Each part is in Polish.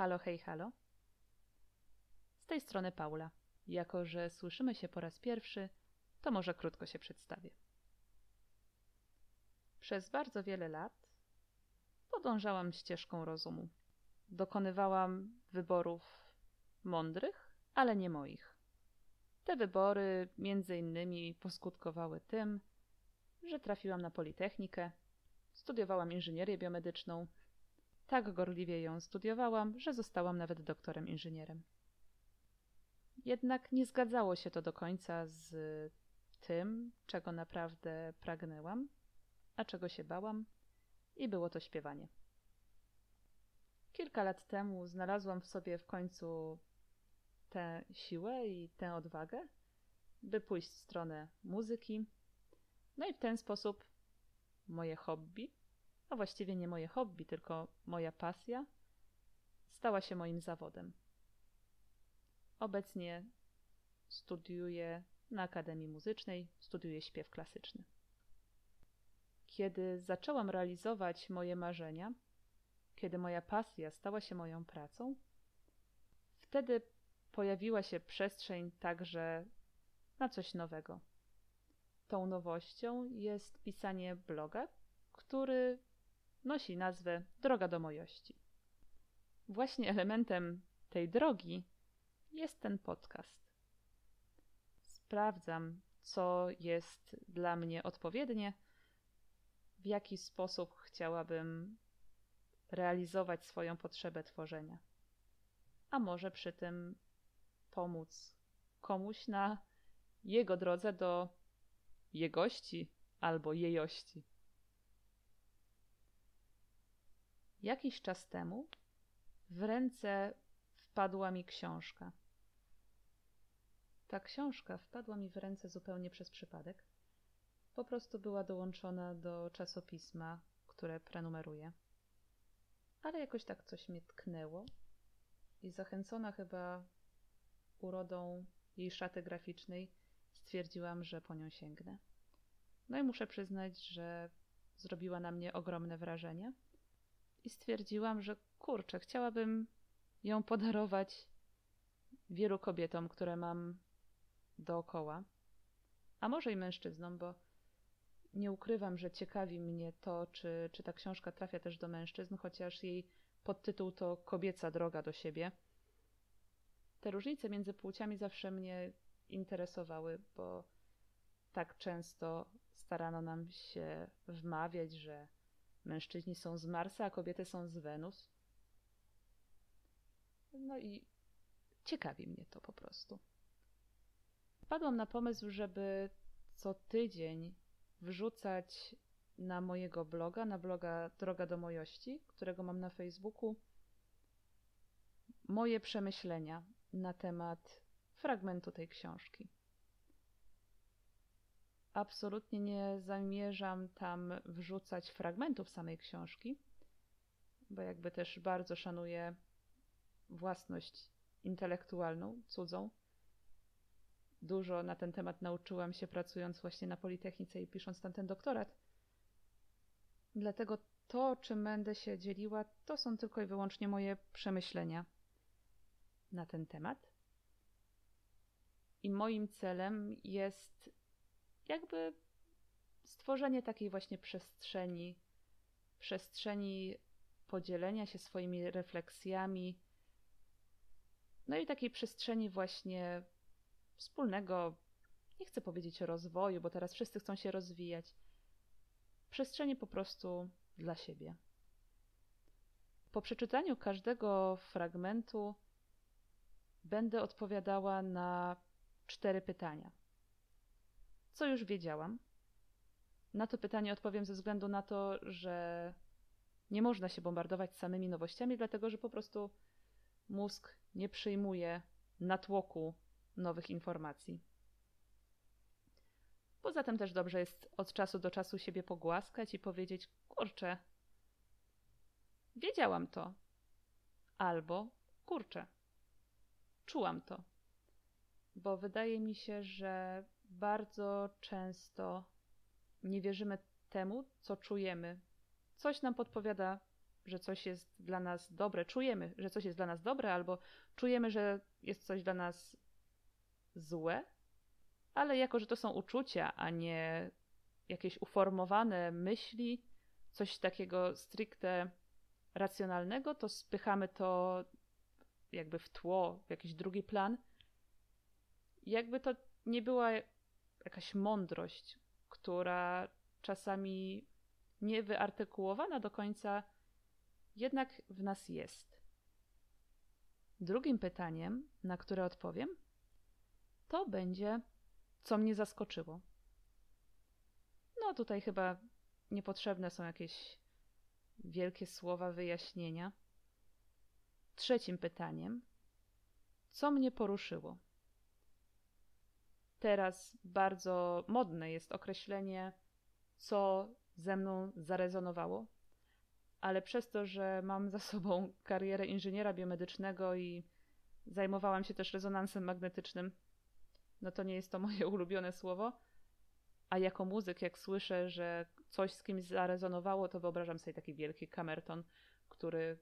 Halo, hej, halo. Z tej strony Paula. Jako, że słyszymy się po raz pierwszy, to może krótko się przedstawię. Przez bardzo wiele lat podążałam ścieżką rozumu. Dokonywałam wyborów mądrych, ale nie moich. Te wybory między innymi poskutkowały tym, że trafiłam na Politechnikę, studiowałam inżynierię biomedyczną. Tak gorliwie ją studiowałam, że zostałam nawet doktorem inżynierem. Jednak nie zgadzało się to do końca z tym, czego naprawdę pragnęłam, a czego się bałam, i było to śpiewanie. Kilka lat temu znalazłam w sobie w końcu tę siłę i tę odwagę, by pójść w stronę muzyki. No i w ten sposób moje hobby, a właściwie nie moje hobby, tylko moja pasja, stała się moim zawodem. Obecnie studiuję na Akademii Muzycznej, studiuję śpiew klasyczny. Kiedy zaczęłam realizować moje marzenia, kiedy moja pasja stała się moją pracą, wtedy pojawiła się przestrzeń także na coś nowego. Tą nowością jest pisanie bloga, który nosi nazwę Droga do Mojości. Właśnie elementem tej drogi jest ten podcast. Sprawdzam, co jest dla mnie odpowiednie, w jaki sposób chciałabym realizować swoją potrzebę tworzenia. A może przy tym pomóc komuś na jego drodze do jegości albo jejości. Jakiś czas temu w ręce wpadła mi książka. Ta książka wpadła mi w ręce zupełnie przez przypadek. Po prostu była dołączona do czasopisma, które prenumeruję. Ale jakoś tak coś mnie tknęło i zachęcona chyba urodą jej szaty graficznej, stwierdziłam, że po nią sięgnę. No i muszę przyznać, że zrobiła na mnie ogromne wrażenie i stwierdziłam, że kurczę, chciałabym ją podarować wielu kobietom, które mam dookoła, a może i mężczyznom, bo nie ukrywam, że ciekawi mnie to, czy, czy ta książka trafia też do mężczyzn, chociaż jej podtytuł to Kobieca droga do siebie. Te różnice między płciami zawsze mnie interesowały, bo tak często starano nam się wmawiać, że mężczyźni są z Marsa, a kobiety są z Wenus. No i ciekawi mnie to po prostu. Wpadłam na pomysł, żeby co tydzień wrzucać na mojego bloga, na bloga Droga do Mojości, którego mam na Facebooku, moje przemyślenia na temat fragmentu tej książki. Absolutnie nie zamierzam tam wrzucać fragmentów samej książki, bo jakby też bardzo szanuję własność intelektualną, cudzą. Dużo na ten temat nauczyłam się pracując właśnie na Politechnice i pisząc tam ten doktorat. Dlatego to, czym będę się dzieliła, to są tylko i wyłącznie moje przemyślenia na ten temat. I moim celem jest jakby stworzenie takiej właśnie przestrzeni, przestrzeni podzielenia się swoimi refleksjami, no i takiej przestrzeni właśnie wspólnego, nie chcę powiedzieć rozwoju, bo teraz wszyscy chcą się rozwijać, przestrzeni po prostu dla siebie. Po przeczytaniu każdego fragmentu będę odpowiadała na cztery pytania. Co już wiedziałam? Na to pytanie odpowiem ze względu na to, że nie można się bombardować samymi nowościami, dlatego że po prostu mózg nie przyjmuje natłoku nowych informacji. Poza tym też dobrze jest od czasu do czasu siebie pogłaskać i powiedzieć: Kurczę, wiedziałam to. Albo kurczę, czułam to. Bo wydaje mi się, że bardzo często nie wierzymy temu, co czujemy. Coś nam podpowiada, że coś jest dla nas dobre, czujemy, że coś jest dla nas dobre, albo czujemy, że jest coś dla nas złe, ale jako, że to są uczucia, a nie jakieś uformowane myśli, coś takiego stricte racjonalnego, to spychamy to jakby w tło, w jakiś drugi plan. Jakby to nie była jakaś mądrość, która czasami niewyartykułowana do końca, jednak w nas jest. Drugim pytaniem, na które odpowiem, to będzie, co mnie zaskoczyło. No tutaj chyba niepotrzebne są jakieś wielkie słowa wyjaśnienia. Trzecim pytaniem, co mnie poruszyło? Teraz bardzo modne jest określenie, co ze mną zarezonowało, ale przez to, że mam za sobą karierę inżyniera biomedycznego i zajmowałam się też rezonansem magnetycznym, no to nie jest to moje ulubione słowo. A jako muzyk, jak słyszę, że coś z kimś zarezonowało, to wyobrażam sobie taki wielki kamerton, który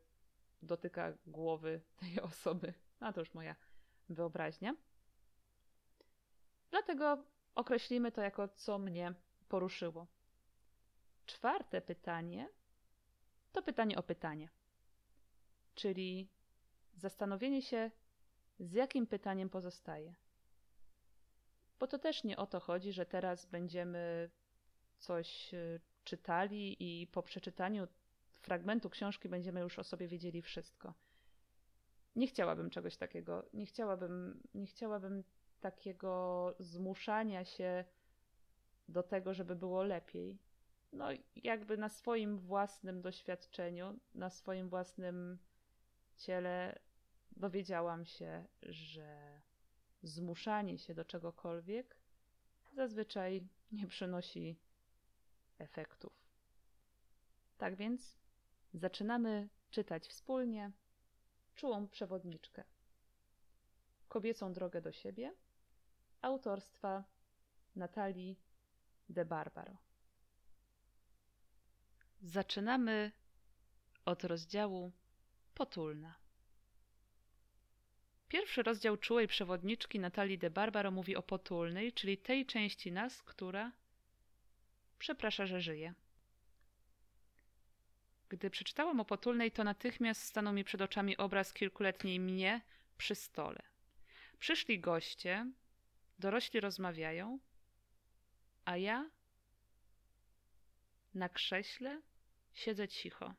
dotyka głowy tej osoby. A to już moja wyobraźnia. Dlatego określimy to jako co mnie poruszyło. Czwarte pytanie to pytanie o pytanie, czyli zastanowienie się, z jakim pytaniem pozostaje. Bo to też nie o to chodzi, że teraz będziemy coś y, czytali i po przeczytaniu fragmentu książki będziemy już o sobie wiedzieli wszystko. Nie chciałabym czegoś takiego. Nie chciałabym, nie chciałabym takiego zmuszania się do tego, żeby było lepiej. No, jakby na swoim własnym doświadczeniu, na swoim własnym ciele dowiedziałam się, że zmuszanie się do czegokolwiek zazwyczaj nie przynosi efektów. Tak więc zaczynamy czytać wspólnie czułą przewodniczkę. Kobiecą drogę do siebie autorstwa Natalii de Barbaro. Zaczynamy od rozdziału Potulna. Pierwszy rozdział czułej przewodniczki Natalii de Barbaro mówi o potulnej, czyli tej części nas, która przeprasza, że żyje. Gdy przeczytałam o potulnej, to natychmiast stanął mi przed oczami obraz kilkuletniej mnie przy stole. Przyszli goście, dorośli rozmawiają, a ja na krześle siedzę cicho.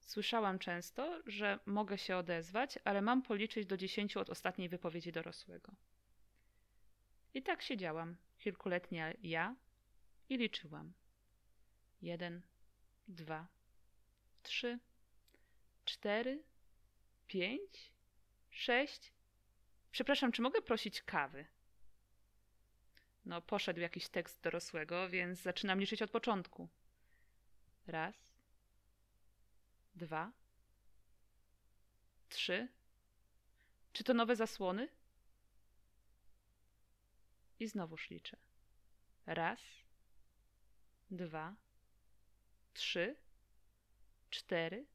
Słyszałam często, że mogę się odezwać, ale mam policzyć do dziesięciu od ostatniej wypowiedzi dorosłego. I tak siedziałam, kilkuletnia ja, i liczyłam. Jeden, dwa, trzy, cztery, pięć, sześć. Przepraszam, czy mogę prosić kawy? No, poszedł jakiś tekst dorosłego, więc zaczynam liczyć od początku. Raz, dwa, trzy. Czy to nowe zasłony? I znowuż liczę. Raz, dwa, trzy, cztery,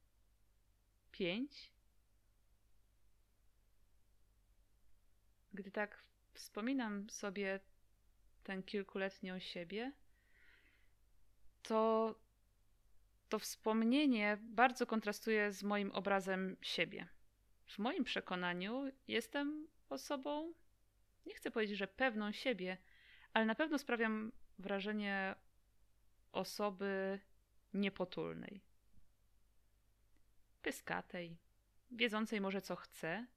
pięć. Gdy tak wspominam sobie tę kilkuletnią siebie, to to wspomnienie bardzo kontrastuje z moim obrazem siebie. W moim przekonaniu jestem osobą, nie chcę powiedzieć, że pewną siebie, ale na pewno sprawiam wrażenie osoby niepotulnej. Pyskatej, wiedzącej może co chce.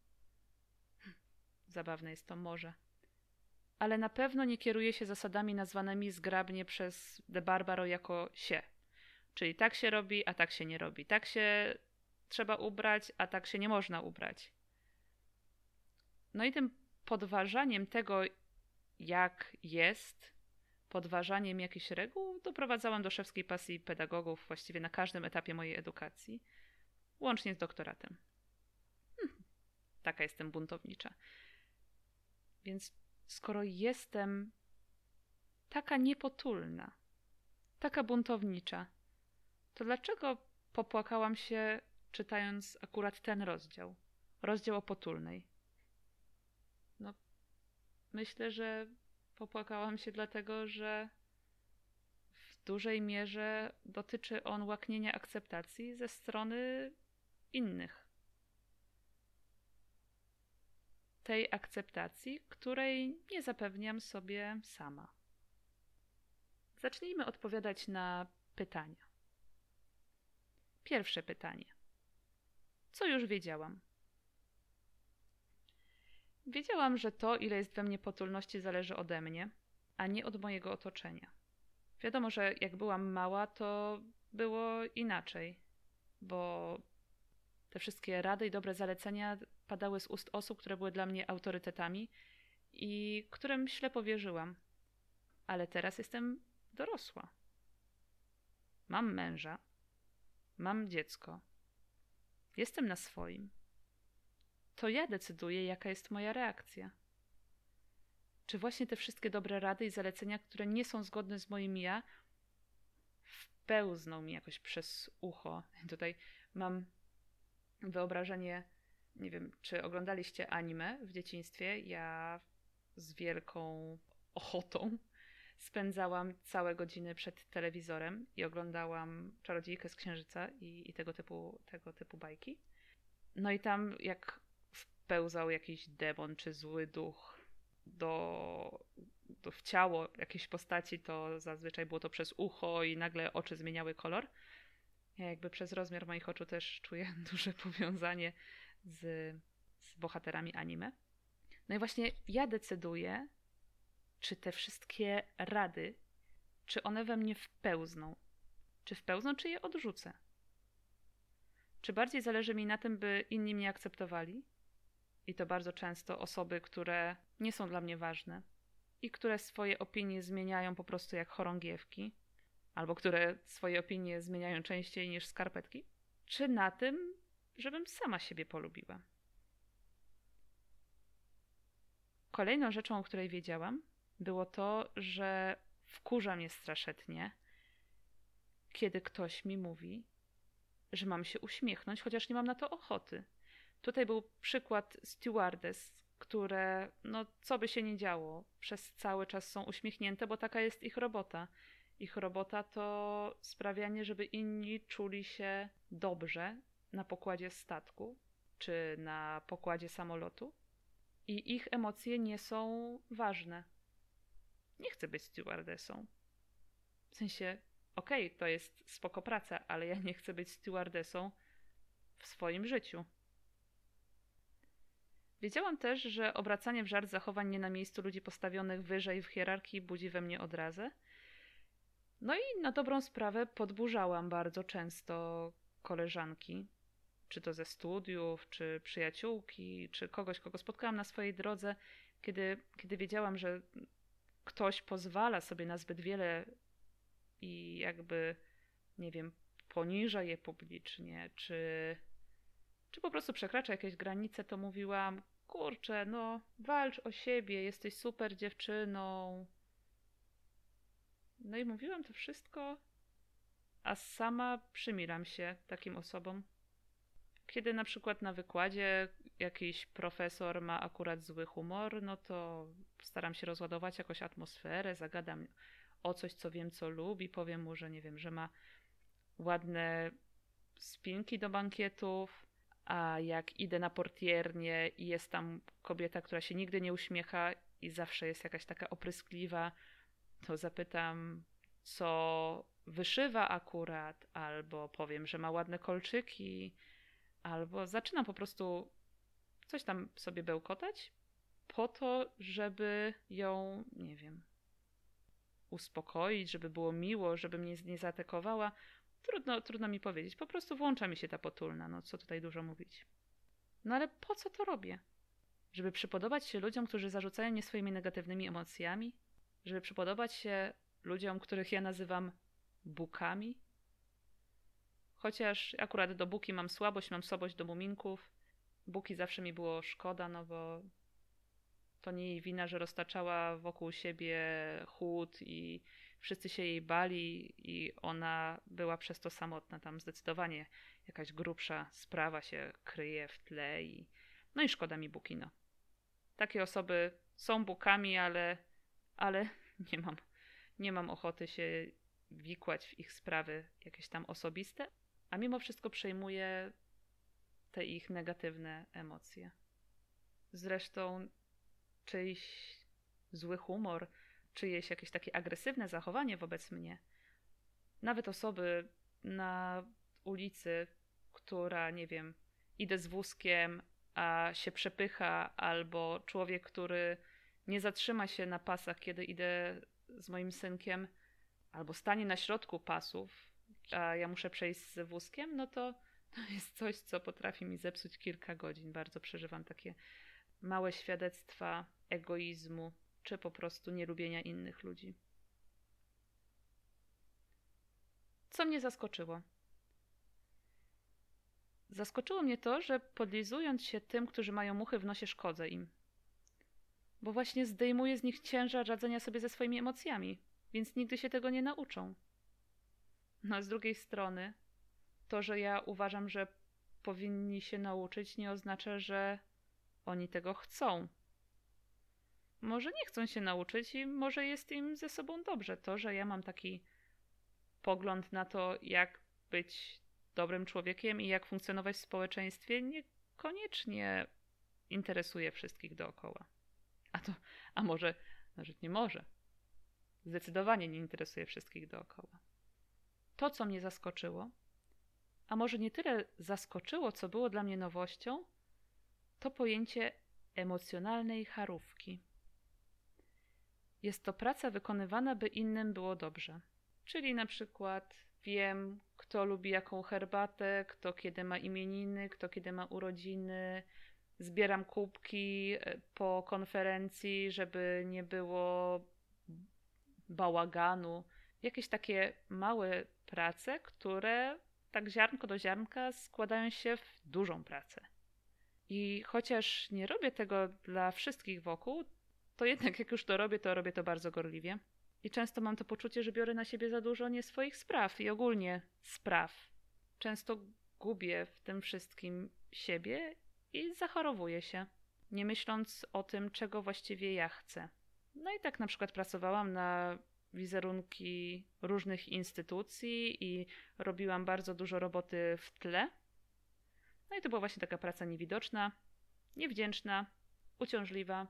Zabawne jest to może. Ale na pewno nie kieruje się zasadami nazwanymi zgrabnie przez De Barbaro jako się Czyli tak się robi, a tak się nie robi. Tak się trzeba ubrać, a tak się nie można ubrać. No i tym podważaniem tego, jak jest, podważaniem jakichś reguł, doprowadzałam do szewskiej pasji pedagogów właściwie na każdym etapie mojej edukacji, łącznie z doktoratem. Hm, taka jestem buntownicza. Więc skoro jestem taka niepotulna, taka buntownicza, to dlaczego popłakałam się czytając akurat ten rozdział. Rozdział o potulnej. No, myślę, że popłakałam się dlatego, że w dużej mierze dotyczy on łaknienia akceptacji ze strony innych. Tej akceptacji, której nie zapewniam sobie sama. Zacznijmy odpowiadać na pytania. Pierwsze pytanie. Co już wiedziałam? Wiedziałam, że to, ile jest we mnie potulności, zależy ode mnie, a nie od mojego otoczenia. Wiadomo, że jak byłam mała, to było inaczej, bo te wszystkie rady i dobre zalecenia padały z ust osób, które były dla mnie autorytetami i którym ślepo wierzyłam. Ale teraz jestem dorosła. Mam męża, mam dziecko, jestem na swoim. To ja decyduję, jaka jest moja reakcja. Czy właśnie te wszystkie dobre rady i zalecenia, które nie są zgodne z moim ja, wpełzną mi jakoś przez ucho. Tutaj mam wyobrażenie, nie wiem, czy oglądaliście anime w dzieciństwie. Ja z wielką ochotą spędzałam całe godziny przed telewizorem i oglądałam Czarodziejkę z Księżyca i, i tego, typu, tego typu bajki. No i tam jak wpełzał jakiś demon czy zły duch do, do w ciało jakiejś postaci, to zazwyczaj było to przez ucho i nagle oczy zmieniały kolor. Ja jakby przez rozmiar moich oczu też czuję duże powiązanie z, z bohaterami anime. No i właśnie ja decyduję, czy te wszystkie rady, czy one we mnie wpełzną. Czy wpełzną, czy je odrzucę. Czy bardziej zależy mi na tym, by inni mnie akceptowali? I to bardzo często osoby, które nie są dla mnie ważne i które swoje opinie zmieniają po prostu jak chorągiewki, albo które swoje opinie zmieniają częściej niż skarpetki? Czy na tym, żebym sama siebie polubiła? Kolejną rzeczą, o której wiedziałam, było to, że wkurza mnie straszetnie, kiedy ktoś mi mówi, że mam się uśmiechnąć, chociaż nie mam na to ochoty. Tutaj był przykład stewardess, które, no co by się nie działo, przez cały czas są uśmiechnięte, bo taka jest ich robota. Ich robota to sprawianie, żeby inni czuli się dobrze na pokładzie statku czy na pokładzie samolotu i ich emocje nie są ważne nie chcę być stewardessą. W sensie, okej, okay, to jest spoko praca, ale ja nie chcę być stewardessą w swoim życiu. Wiedziałam też, że obracanie w żart zachowań nie na miejscu ludzi postawionych wyżej w hierarchii budzi we mnie odrazę. No i na dobrą sprawę podburzałam bardzo często koleżanki, czy to ze studiów, czy przyjaciółki, czy kogoś, kogo spotkałam na swojej drodze, kiedy, kiedy wiedziałam, że ktoś pozwala sobie na zbyt wiele i jakby, nie wiem, poniża je publicznie, czy, czy po prostu przekracza jakieś granice, to mówiłam, kurczę, no walcz o siebie, jesteś super dziewczyną. No i mówiłam to wszystko, a sama przymilam się takim osobom. Kiedy na przykład na wykładzie jakiś profesor ma akurat zły humor, no to staram się rozładować jakoś atmosferę, zagadam o coś, co wiem, co lubi, powiem mu, że nie wiem, że ma ładne spinki do bankietów, a jak idę na portiernię i jest tam kobieta, która się nigdy nie uśmiecha i zawsze jest jakaś taka opryskliwa, to zapytam, co wyszywa akurat, albo powiem, że ma ładne kolczyki, albo zaczynam po prostu coś tam sobie bełkotać, po to, żeby ją, nie wiem, uspokoić, żeby było miło, żeby mnie nie zaatakowała. Trudno, trudno mi powiedzieć. Po prostu włącza mi się ta potulna, no co tutaj dużo mówić. No ale po co to robię? Żeby przypodobać się ludziom, którzy zarzucają mnie swoimi negatywnymi emocjami? Żeby przypodobać się ludziom, których ja nazywam bukami? Chociaż akurat do buki mam słabość, mam słabość do muminków. Buki zawsze mi było szkoda, no bo to nie jej wina, że roztaczała wokół siebie chłód i wszyscy się jej bali i ona była przez to samotna. Tam zdecydowanie jakaś grubsza sprawa się kryje w tle i no i szkoda mi Bukino. Takie osoby są bukami, ale, ale nie mam, nie mam ochoty się wikłać w ich sprawy jakieś tam osobiste, a mimo wszystko przejmuję te ich negatywne emocje. Zresztą czyjś zły humor, czyjeś jakieś takie agresywne zachowanie wobec mnie, nawet osoby na ulicy, która, nie wiem, idę z wózkiem, a się przepycha, albo człowiek, który nie zatrzyma się na pasach, kiedy idę z moim synkiem, albo stanie na środku pasów, a ja muszę przejść z wózkiem, no to jest coś, co potrafi mi zepsuć kilka godzin. Bardzo przeżywam takie małe świadectwa egoizmu, czy po prostu nielubienia innych ludzi. Co mnie zaskoczyło? Zaskoczyło mnie to, że podlizując się tym, którzy mają muchy w nosie, szkodzę im. Bo właśnie zdejmuję z nich ciężar radzenia sobie ze swoimi emocjami, więc nigdy się tego nie nauczą. No a z drugiej strony, to, że ja uważam, że powinni się nauczyć, nie oznacza, że oni tego chcą. Może nie chcą się nauczyć i może jest im ze sobą dobrze. To, że ja mam taki pogląd na to, jak być dobrym człowiekiem i jak funkcjonować w społeczeństwie, niekoniecznie interesuje wszystkich dookoła. A to, a może, nawet nie może. Zdecydowanie nie interesuje wszystkich dookoła. To, co mnie zaskoczyło, a może nie tyle zaskoczyło, co było dla mnie nowością, to pojęcie emocjonalnej charówki. Jest to praca wykonywana, by innym było dobrze. Czyli na przykład wiem, kto lubi jaką herbatę, kto kiedy ma imieniny, kto kiedy ma urodziny. Zbieram kubki e, po konferencji, żeby nie było bałaganu. Jakieś takie małe prace, które tak ziarnko do ziarnka składają się w dużą pracę. I chociaż nie robię tego dla wszystkich wokół, to jednak jak już to robię, to robię to bardzo gorliwie. I często mam to poczucie, że biorę na siebie za dużo nie swoich spraw i ogólnie spraw. Często gubię w tym wszystkim siebie i zachorowuję się, nie myśląc o tym, czego właściwie ja chcę. No i tak na przykład pracowałam na wizerunki różnych instytucji i robiłam bardzo dużo roboty w tle. No i to była właśnie taka praca niewidoczna, niewdzięczna, uciążliwa.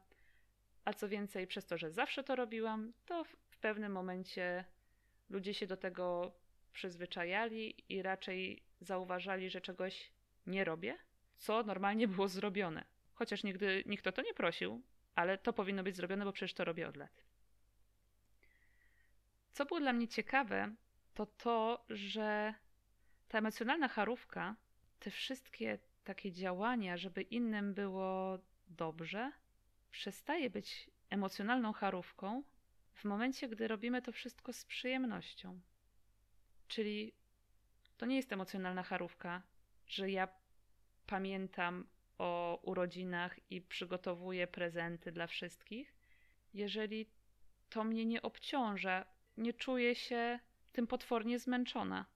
A co więcej, przez to, że zawsze to robiłam, to w pewnym momencie ludzie się do tego przyzwyczajali i raczej zauważali, że czegoś nie robię, co normalnie było zrobione. Chociaż nigdy nikt o to nie prosił, ale to powinno być zrobione, bo przecież to robię od lat. Co było dla mnie ciekawe, to to, że ta emocjonalna charówka, te wszystkie takie działania, żeby innym było dobrze, przestaje być emocjonalną charówką w momencie, gdy robimy to wszystko z przyjemnością. Czyli to nie jest emocjonalna charówka, że ja pamiętam o urodzinach i przygotowuję prezenty dla wszystkich, jeżeli to mnie nie obciąża nie czuję się tym potwornie zmęczona.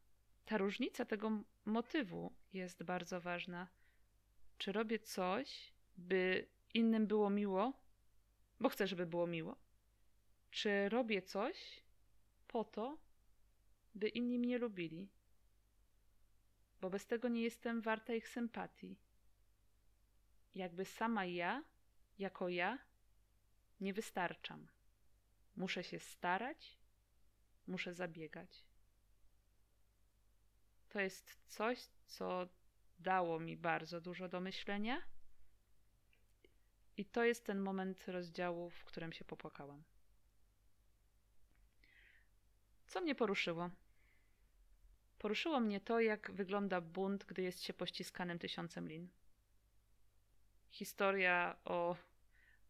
Ta różnica tego motywu jest bardzo ważna. Czy robię coś, by innym było miło, bo chcę, żeby było miło? Czy robię coś po to, by inni mnie lubili? Bo bez tego nie jestem warta ich sympatii. Jakby sama ja, jako ja, nie wystarczam. Muszę się starać, muszę zabiegać. To jest coś, co dało mi bardzo dużo do myślenia. I to jest ten moment rozdziału, w którym się popłakałam. Co mnie poruszyło? Poruszyło mnie to, jak wygląda bunt, gdy jest się pościskanym tysiącem lin. Historia o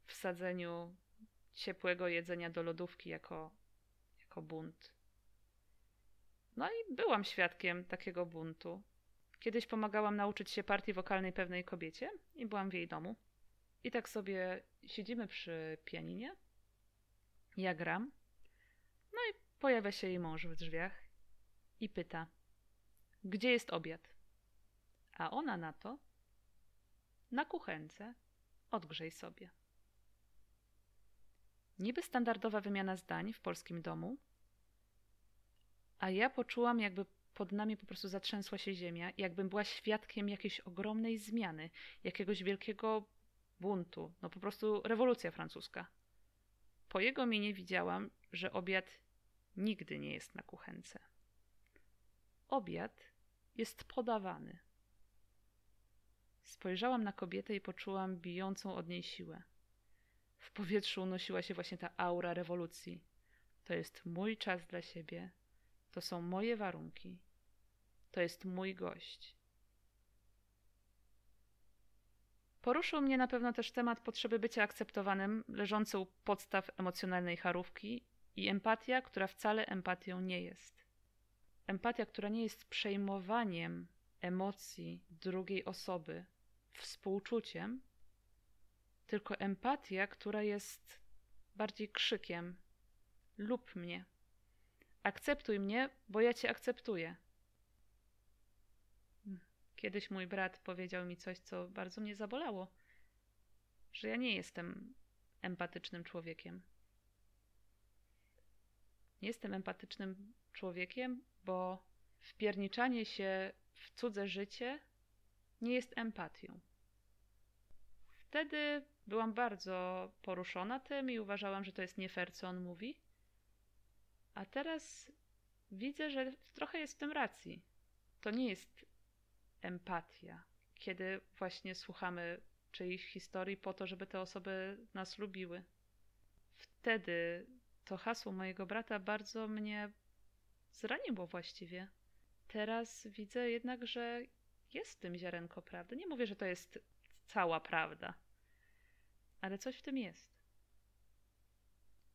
wsadzeniu ciepłego jedzenia do lodówki jako jako bunt. No i byłam świadkiem takiego buntu. Kiedyś pomagałam nauczyć się partii wokalnej pewnej kobiecie i byłam w jej domu. I tak sobie siedzimy przy pianinie. Ja gram. No i pojawia się jej mąż w drzwiach i pyta: Gdzie jest obiad? A ona na to: Na kuchence, odgrzej sobie. Niby standardowa wymiana zdań w polskim domu, a ja poczułam, jakby pod nami po prostu zatrzęsła się ziemia, jakbym była świadkiem jakiejś ogromnej zmiany, jakiegoś wielkiego buntu, no po prostu rewolucja francuska. Po jego minie widziałam, że obiad nigdy nie jest na kuchence. Obiad jest podawany. Spojrzałam na kobietę i poczułam bijącą od niej siłę. W powietrzu unosiła się właśnie ta aura rewolucji. To jest mój czas dla siebie, to są moje warunki, to jest mój gość. Poruszył mnie na pewno też temat potrzeby bycia akceptowanym, leżący u podstaw emocjonalnej charówki i empatia, która wcale empatią nie jest. Empatia, która nie jest przejmowaniem emocji drugiej osoby, współczuciem, tylko empatia, która jest bardziej krzykiem: lub mnie. Akceptuj mnie, bo ja cię akceptuję. Kiedyś mój brat powiedział mi coś, co bardzo mnie zabolało, że ja nie jestem empatycznym człowiekiem. Nie jestem empatycznym człowiekiem, bo wpierniczanie się w cudze życie nie jest empatią. Wtedy byłam bardzo poruszona tym i uważałam, że to jest nie fair, co on mówi. A teraz widzę, że trochę jest w tym racji. To nie jest empatia, kiedy właśnie słuchamy czyichś historii po to, żeby te osoby nas lubiły. Wtedy to hasło mojego brata bardzo mnie zraniło właściwie. Teraz widzę jednak, że jest w tym ziarenko prawdy. Nie mówię, że to jest cała prawda, ale coś w tym jest.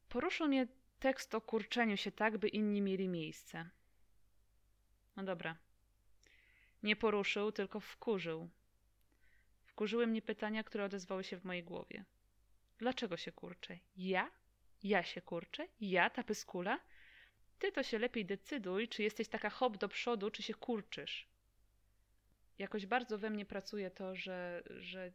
Poruszył mnie tekst o kurczeniu się tak, by inni mieli miejsce. No dobra, nie poruszył, tylko wkurzył. Wkurzyły mnie pytania, które odezwały się w mojej głowie. Dlaczego się kurczę? Ja? Ja się kurczę? Ja, ta pyskula? Ty to się lepiej decyduj, czy jesteś taka hop do przodu, czy się kurczysz. Jakoś bardzo we mnie pracuje to, że, że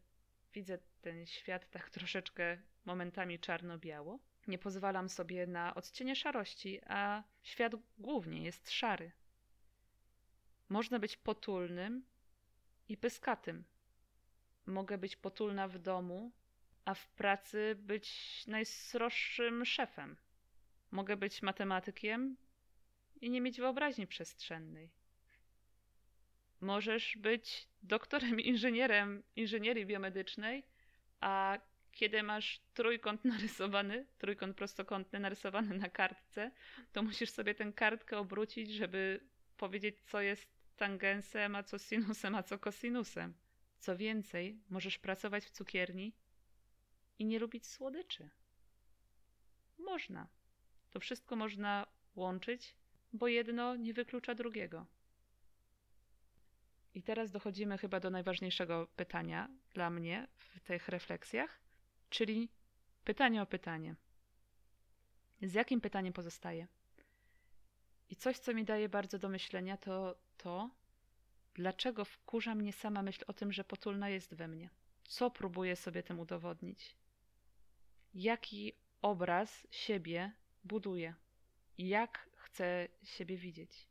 widzę ten świat tak troszeczkę momentami czarno-biało. Nie pozwalam sobie na odcienie szarości, a świat głównie jest szary. Można być potulnym i pyskatym. Mogę być potulna w domu, a w pracy być najsroższym szefem. Mogę być matematykiem i nie mieć wyobraźni przestrzennej. Możesz być doktorem inżynierem inżynierii biomedycznej, a kiedy masz trójkąt narysowany, trójkąt prostokątny narysowany na kartce, to musisz sobie tę kartkę obrócić, żeby powiedzieć, co jest tangensem, a co sinusem, a co kosinusem. Co więcej, możesz pracować w cukierni i nie lubić słodyczy. Można. To wszystko można łączyć, bo jedno nie wyklucza drugiego. I teraz dochodzimy chyba do najważniejszego pytania dla mnie w tych refleksjach, czyli pytanie o pytanie. Z jakim pytaniem pozostaje? I coś, co mi daje bardzo do myślenia, to to, dlaczego wkurza mnie sama myśl o tym, że potulna jest we mnie. Co próbuję sobie tym udowodnić? Jaki obraz siebie buduję? Jak chcę siebie widzieć?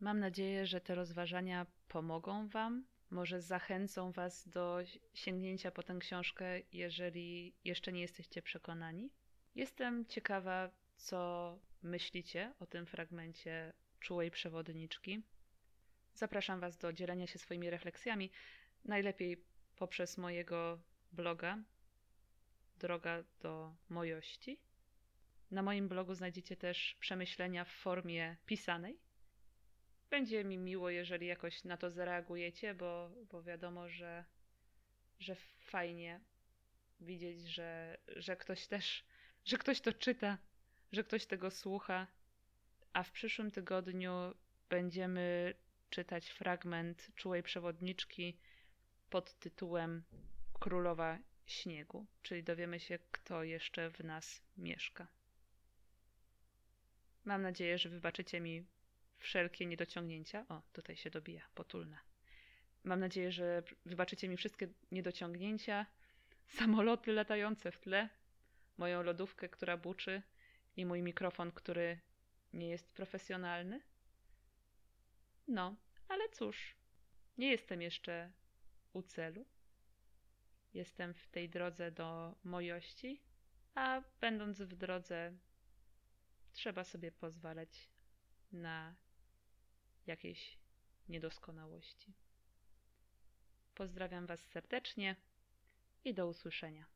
Mam nadzieję, że te rozważania pomogą Wam, może zachęcą Was do sięgnięcia po tę książkę, jeżeli jeszcze nie jesteście przekonani. Jestem ciekawa, co myślicie o tym fragmencie czułej przewodniczki. Zapraszam Was do dzielenia się swoimi refleksjami, najlepiej poprzez mojego bloga Droga do Mojości. Na moim blogu znajdziecie też przemyślenia w formie pisanej. Będzie mi miło, jeżeli jakoś na to zareagujecie, bo, bo wiadomo, że, że fajnie widzieć, że, że ktoś też, że ktoś to czyta że ktoś tego słucha, a w przyszłym tygodniu będziemy czytać fragment czułej przewodniczki pod tytułem Królowa śniegu, czyli dowiemy się, kto jeszcze w nas mieszka. Mam nadzieję, że wybaczycie mi wszelkie niedociągnięcia. O, tutaj się dobija, potulne. Mam nadzieję, że wybaczycie mi wszystkie niedociągnięcia, samoloty latające w tle, moją lodówkę, która buczy i mój mikrofon, który nie jest profesjonalny. No, ale cóż, nie jestem jeszcze u celu. Jestem w tej drodze do mojości, a będąc w drodze, trzeba sobie pozwalać na jakieś niedoskonałości. Pozdrawiam Was serdecznie i do usłyszenia.